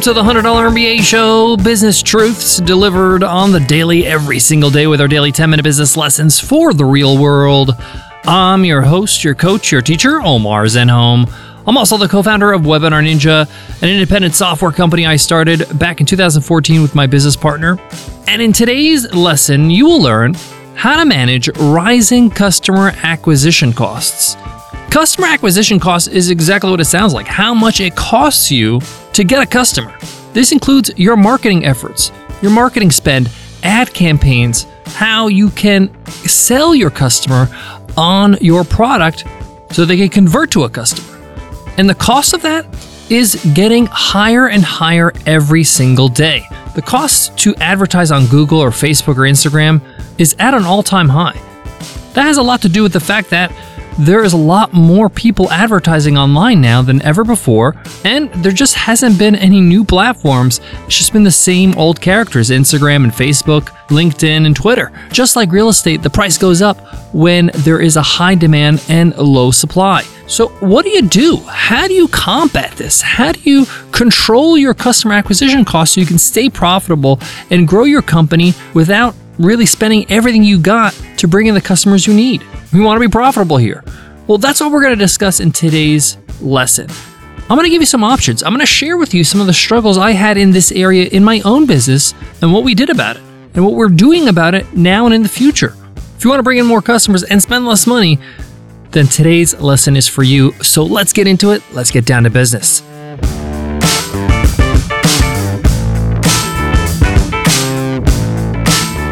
Welcome to the $100 MBA Show, business truths delivered on the daily every single day with our daily 10 minute business lessons for the real world. I'm your host, your coach, your teacher, Omar Zenhom. I'm also the co founder of Webinar Ninja, an independent software company I started back in 2014 with my business partner. And in today's lesson, you will learn how to manage rising customer acquisition costs. Customer acquisition cost is exactly what it sounds like how much it costs you to get a customer. This includes your marketing efforts, your marketing spend, ad campaigns, how you can sell your customer on your product so they can convert to a customer. And the cost of that is getting higher and higher every single day. The cost to advertise on Google or Facebook or Instagram is at an all time high. That has a lot to do with the fact that there is a lot more people advertising online now than ever before, and there just hasn't been any new platforms. It's just been the same old characters Instagram and Facebook, LinkedIn and Twitter. Just like real estate, the price goes up when there is a high demand and low supply. So, what do you do? How do you combat this? How do you control your customer acquisition costs so you can stay profitable and grow your company without really spending everything you got to bring in the customers you need? We want to be profitable here. Well, that's what we're going to discuss in today's lesson. I'm going to give you some options. I'm going to share with you some of the struggles I had in this area in my own business and what we did about it and what we're doing about it now and in the future. If you want to bring in more customers and spend less money, then today's lesson is for you. So let's get into it. Let's get down to business.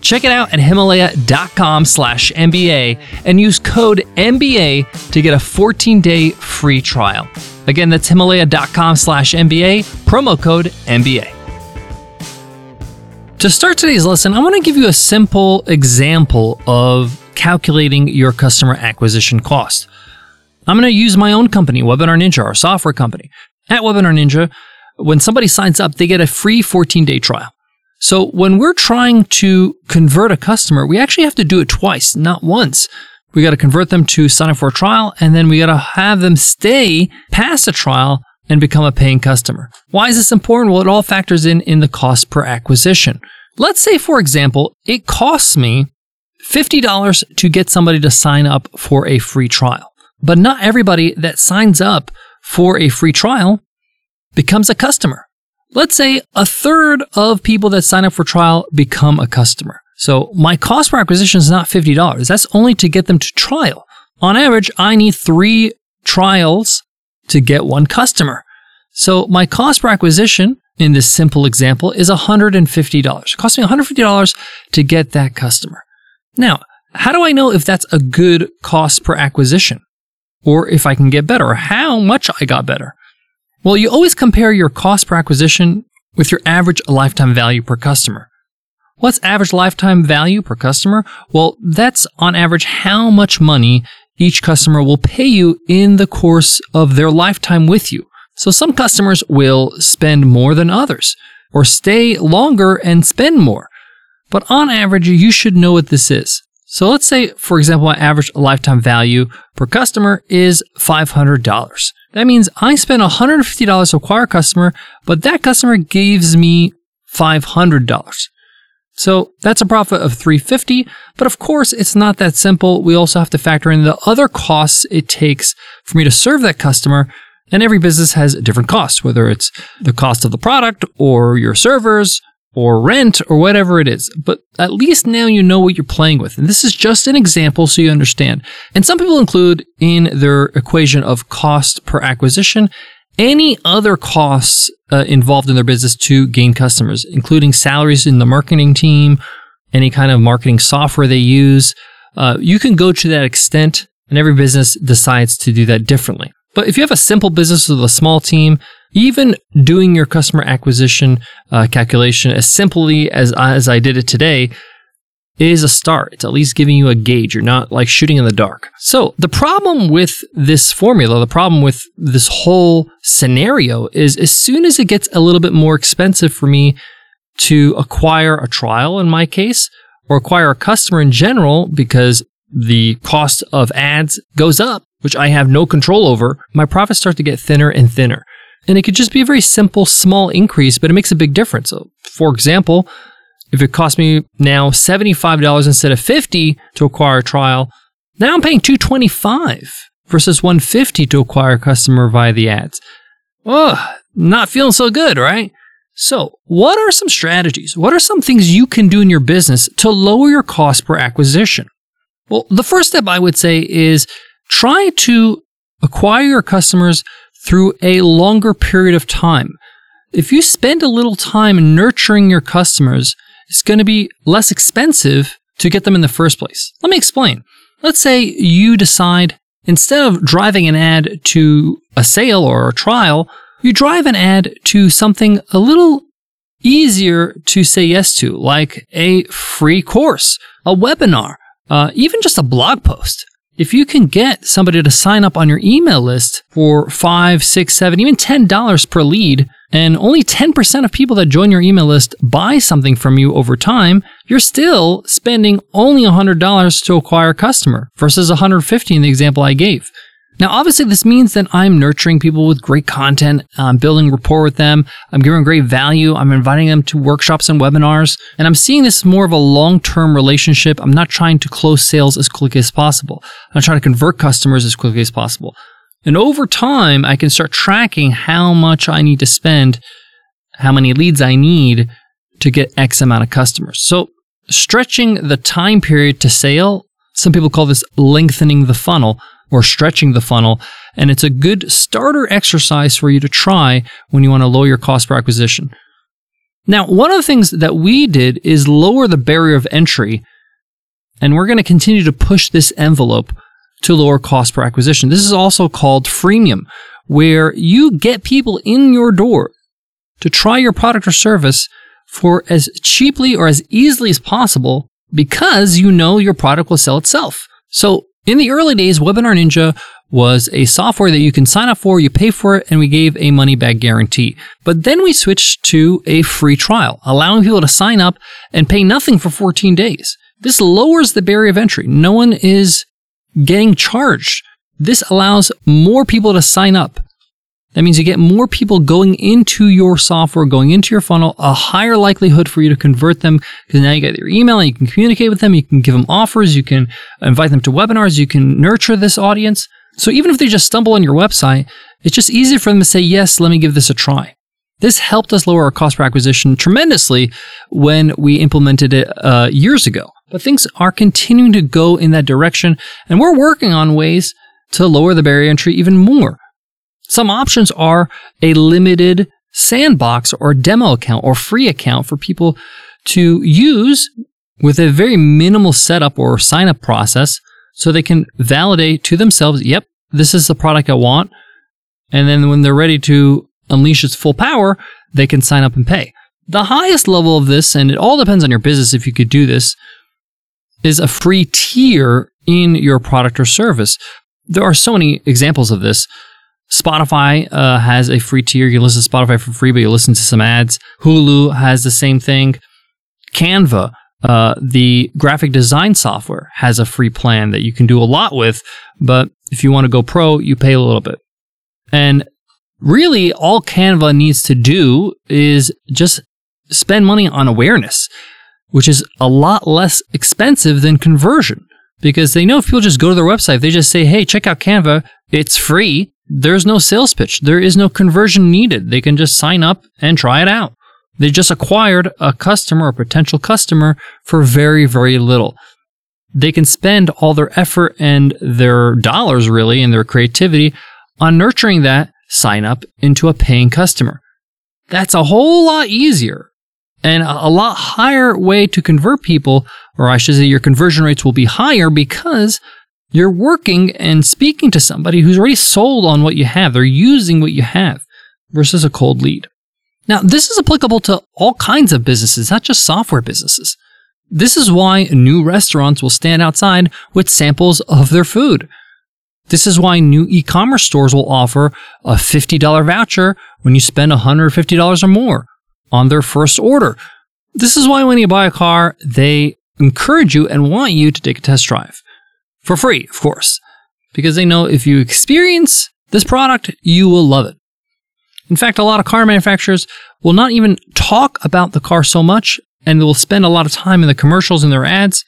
Check it out at Himalaya.com slash MBA and use code MBA to get a 14-day free trial. Again, that's Himalaya.com slash MBA, promo code MBA. To start today's lesson, I want to give you a simple example of calculating your customer acquisition cost. I'm going to use my own company, Webinar Ninja, our software company. At Webinar Ninja, when somebody signs up, they get a free 14 day trial. So when we're trying to convert a customer, we actually have to do it twice, not once. We got to convert them to sign up for a trial, and then we got to have them stay past the trial and become a paying customer. Why is this important? Well, it all factors in in the cost per acquisition. Let's say, for example, it costs me $50 to get somebody to sign up for a free trial. But not everybody that signs up for a free trial becomes a customer. Let's say a third of people that sign up for trial become a customer. So my cost per acquisition is not $50. That's only to get them to trial. On average, I need three trials to get one customer. So my cost per acquisition in this simple example is $150. It costs me $150 to get that customer. Now, how do I know if that's a good cost per acquisition? Or if I can get better, or how much I got better? Well, you always compare your cost per acquisition with your average lifetime value per customer. What's average lifetime value per customer? Well, that's on average how much money each customer will pay you in the course of their lifetime with you. So some customers will spend more than others or stay longer and spend more. But on average, you should know what this is. So let's say, for example, my average lifetime value per customer is $500. That means I spent $150 to acquire a customer, but that customer gives me $500. So that's a profit of 350. but of course it's not that simple. We also have to factor in the other costs it takes for me to serve that customer. And every business has different costs, whether it's the cost of the product or your servers or rent or whatever it is. But at least now you know what you're playing with. And this is just an example so you understand. And some people include in their equation of cost per acquisition any other costs uh, involved in their business to gain customers, including salaries in the marketing team, any kind of marketing software they use. Uh, you can go to that extent, and every business decides to do that differently. But if you have a simple business with a small team, Even doing your customer acquisition uh, calculation as simply as, as I did it today is a start. It's at least giving you a gauge. You're not like shooting in the dark. So the problem with this formula, the problem with this whole scenario is as soon as it gets a little bit more expensive for me to acquire a trial in my case, or acquire a customer in general because the cost of ads goes up, which I have no control over, my profits start to get thinner and thinner. And it could just be a very simple, small increase, but it makes a big difference. So, for example, if it costs me now $75 instead of 50 to acquire a trial, now I'm paying 225 versus 150 to acquire a customer via the ads. Ugh, not feeling so good, right? So, what are some strategies? What are some things you can do in your business to lower your cost per acquisition? Well, the first step I would say is try to acquire your customers through a longer period of time. If you spend a little time nurturing your customers, it's going to be less expensive to get them in the first place. Let me explain. Let's say you decide instead of driving an ad to a sale or a trial, you drive an ad to something a little easier to say yes to, like a free course, a webinar, uh, even just a blog post. If you can get somebody to sign up on your email list for five, six, seven, even ten dollars per lead, and only 10% of people that join your email list buy something from you over time, you're still spending only $100 to acquire a customer versus 150 in the example I gave. Now, obviously, this means that I'm nurturing people with great content. I'm building rapport with them. I'm giving great value. I'm inviting them to workshops and webinars. And I'm seeing this more of a long term relationship. I'm not trying to close sales as quickly as possible. I'm trying to convert customers as quickly as possible. And over time, I can start tracking how much I need to spend, how many leads I need to get X amount of customers. So, stretching the time period to sale, some people call this lengthening the funnel or stretching the funnel. And it's a good starter exercise for you to try when you want to lower your cost per acquisition. Now, one of the things that we did is lower the barrier of entry, and we're going to continue to push this envelope to lower cost per acquisition. This is also called freemium, where you get people in your door to try your product or service for as cheaply or as easily as possible because you know your product will sell itself. So in the early days, Webinar Ninja was a software that you can sign up for, you pay for it, and we gave a money back guarantee. But then we switched to a free trial, allowing people to sign up and pay nothing for 14 days. This lowers the barrier of entry. No one is getting charged. This allows more people to sign up that means you get more people going into your software, going into your funnel, a higher likelihood for you to convert them because now you get their email and you can communicate with them. You can give them offers. You can invite them to webinars. You can nurture this audience. So even if they just stumble on your website, it's just easier for them to say, yes, let me give this a try. This helped us lower our cost per acquisition tremendously when we implemented it uh, years ago. But things are continuing to go in that direction, and we're working on ways to lower the barrier entry even more. Some options are a limited sandbox or demo account or free account for people to use with a very minimal setup or sign up process so they can validate to themselves, yep, this is the product I want. And then when they're ready to unleash its full power, they can sign up and pay. The highest level of this, and it all depends on your business if you could do this, is a free tier in your product or service. There are so many examples of this. Spotify uh, has a free tier. You listen to Spotify for free, but you listen to some ads. Hulu has the same thing. Canva, uh, the graphic design software, has a free plan that you can do a lot with, but if you want to go pro, you pay a little bit. And really, all Canva needs to do is just spend money on awareness, which is a lot less expensive than conversion because they know if people just go to their website, if they just say, hey, check out Canva, it's free, there's no sales pitch. There is no conversion needed. They can just sign up and try it out. They just acquired a customer, a potential customer, for very, very little. They can spend all their effort and their dollars, really, and their creativity on nurturing that sign up into a paying customer. That's a whole lot easier and a lot higher way to convert people, or I should say, your conversion rates will be higher because you're working and speaking to somebody who's already sold on what you have. They're using what you have. versus a cold lead. Now, this is applicable to all kinds of businesses, not just software businesses. This is why new restaurants will stand outside with samples of their food. This is why new e commerce stores will offer a $50 voucher when you spend $150 or more on their first order. This is why when you buy a car, they encourage you and want you to take a test drive. For free, of course, because they know if you experience this product, you will love it. In fact, a lot of car manufacturers will not even talk about the car so much and they will spend a lot of time in the commercials and their ads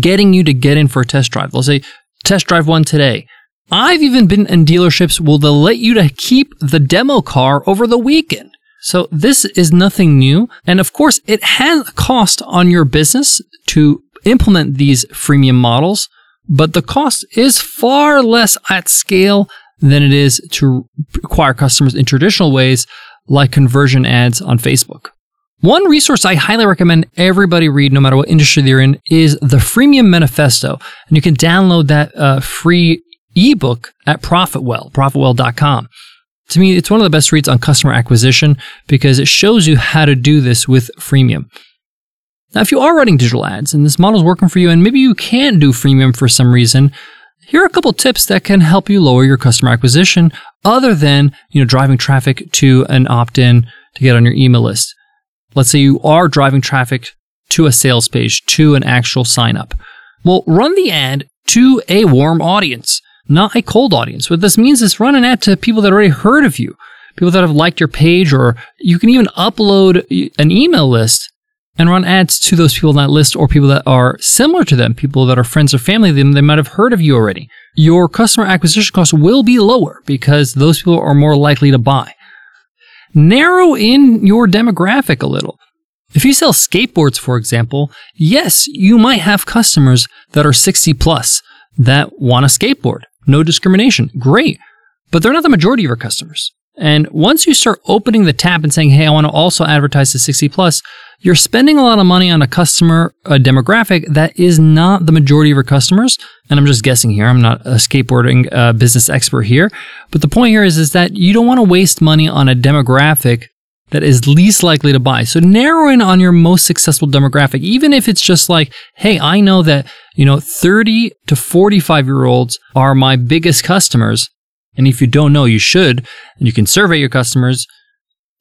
getting you to get in for a test drive. They'll say, test drive one today. I've even been in dealerships where they'll let you to keep the demo car over the weekend. So this is nothing new. And of course, it has a cost on your business to implement these freemium models, but the cost is far less at scale than it is to acquire customers in traditional ways like conversion ads on Facebook. One resource I highly recommend everybody read, no matter what industry they're in, is the Freemium Manifesto. And you can download that uh, free ebook at Profitwell, profitwell.com. To me, it's one of the best reads on customer acquisition because it shows you how to do this with freemium. Now, if you are running digital ads and this model is working for you, and maybe you can't do freemium for some reason, here are a couple tips that can help you lower your customer acquisition other than, you know, driving traffic to an opt-in to get on your email list. Let's say you are driving traffic to a sales page, to an actual sign up. Well, run the ad to a warm audience not a cold audience. What this means is run an ad to people that already heard of you, people that have liked your page, or you can even upload an email list and run ads to those people on that list or people that are similar to them, people that are friends or family of them, they might have heard of you already. Your customer acquisition costs will be lower because those people are more likely to buy. Narrow in your demographic a little. If you sell skateboards, for example, yes, you might have customers that are 60 plus that want a skateboard no discrimination. Great. But they're not the majority of your customers. And once you start opening the tab and saying, hey, I want to also advertise to 60 plus, you're spending a lot of money on a customer a demographic that is not the majority of your customers. And I'm just guessing here. I'm not a skateboarding uh, business expert here. But the point here is, is that you don't want to waste money on a demographic that is least likely to buy. So narrow in on your most successful demographic, even if it's just like, hey, I know that, you know, 30 to 45 year olds are my biggest customers. And if you don't know, you should, and you can survey your customers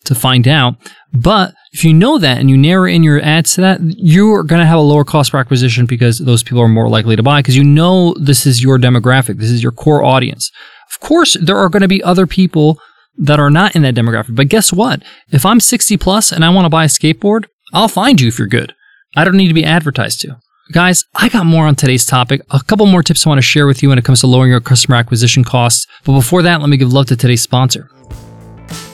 to find out. But if you know that and you narrow in your ads to that, you're going to have a lower cost per acquisition because those people are more likely to buy because you know this is your demographic. This is your core audience. Of course, there are going to be other people that are not in that demographic. But guess what? If I'm 60 plus and I want to buy a skateboard, I'll find you if you're good. I don't need to be advertised to. Guys, I got more on today's topic. A couple more tips I want to share with you when it comes to lowering your customer acquisition costs. But before that, let me give love to today's sponsor.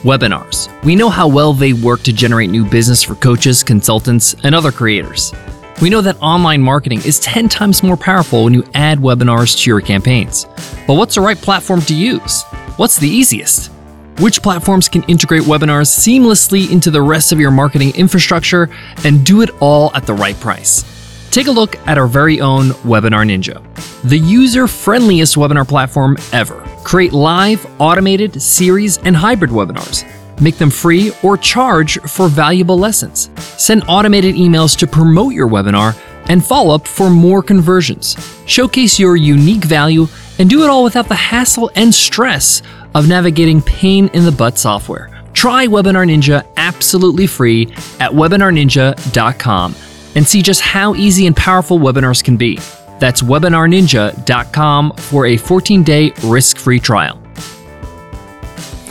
Webinars. We know how well they work to generate new business for coaches, consultants, and other creators. We know that online marketing is 10 times more powerful when you add webinars to your campaigns. But what's the right platform to use? What's the easiest? which platforms can integrate webinars seamlessly into the rest of your marketing infrastructure and do it all at the right price. Take a look at our very own Webinar Ninja, the user friendliest webinar platform ever. Create live, automated, series, and hybrid webinars. Make them free or charge for valuable lessons. Send automated emails to promote your webinar and follow up for more conversions. Showcase your unique value and do it all without the hassle and stress of navigating pain in the butt software. Try Webinar Ninja absolutely free at webinarninja.com and see just how easy and powerful webinars can be. That's webinarninja.com for a 14 day risk free trial.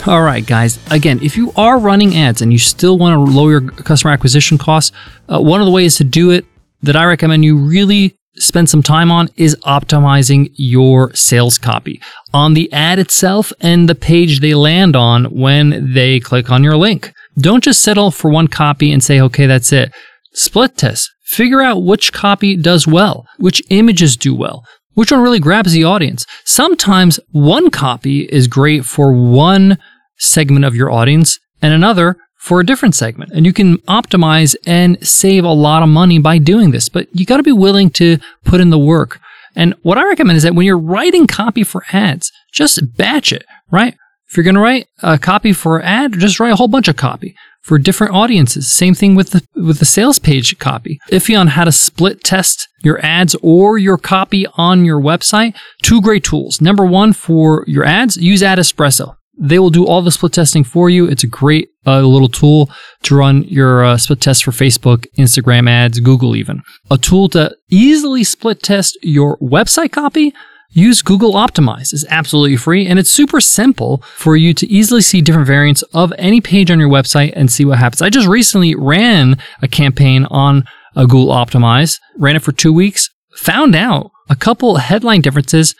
All right, guys. Again, if you are running ads and you still want to lower your customer acquisition costs, uh, one of the ways to do it that I recommend you really spend some time on is optimizing your sales copy on the ad itself and the page they land on when they click on your link. Don't just settle for one copy and say, okay, that's it. Split test. Figure out which copy does well, which images do well, which one really grabs the audience. Sometimes one copy is great for one segment of your audience and another for a different segment. And you can optimize and save a lot of money by doing this, but you got to be willing to put in the work. And what I recommend is that when you're writing copy for ads, just batch it, right? If you're going to write a copy for an ad, just write a whole bunch of copy for different audiences. Same thing with the with the sales page copy. Iffy on how to split test your ads or your copy on your website. Two great tools. Number one for your ads, use Ad Espresso. They will do all the split testing for you. It's a great uh, little tool to run your uh, split test for Facebook, Instagram ads, Google even. A tool to easily split test your website copy Use Google Optimize. It's absolutely free and it's super simple for you to easily see different variants of any page on your website and see what happens. I just recently ran a campaign on a Google Optimize, ran it for two weeks, found out a couple headline differences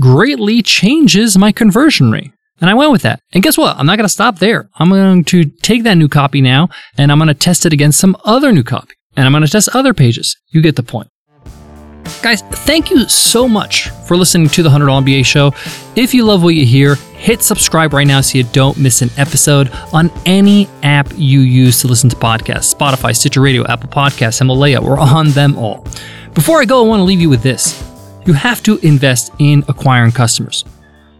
greatly changes my conversion rate. And I went with that. And guess what? I'm not going to stop there. I'm going to take that new copy now and I'm going to test it against some other new copy. And I'm going to test other pages. You get the point. Guys, thank you so much for listening to the $100 MBA show. If you love what you hear, hit subscribe right now so you don't miss an episode on any app you use to listen to podcasts Spotify, Stitcher Radio, Apple Podcasts, Himalaya. We're on them all. Before I go, I want to leave you with this you have to invest in acquiring customers.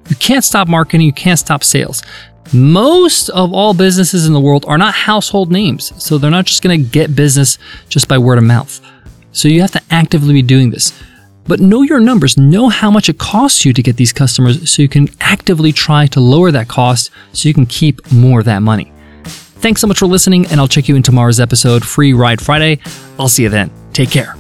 You can't stop marketing, you can't stop sales. Most of all businesses in the world are not household names, so they're not just going to get business just by word of mouth. So you have to actively be doing this. But know your numbers, know how much it costs you to get these customers so you can actively try to lower that cost so you can keep more of that money. Thanks so much for listening, and I'll check you in tomorrow's episode, Free Ride Friday. I'll see you then. Take care.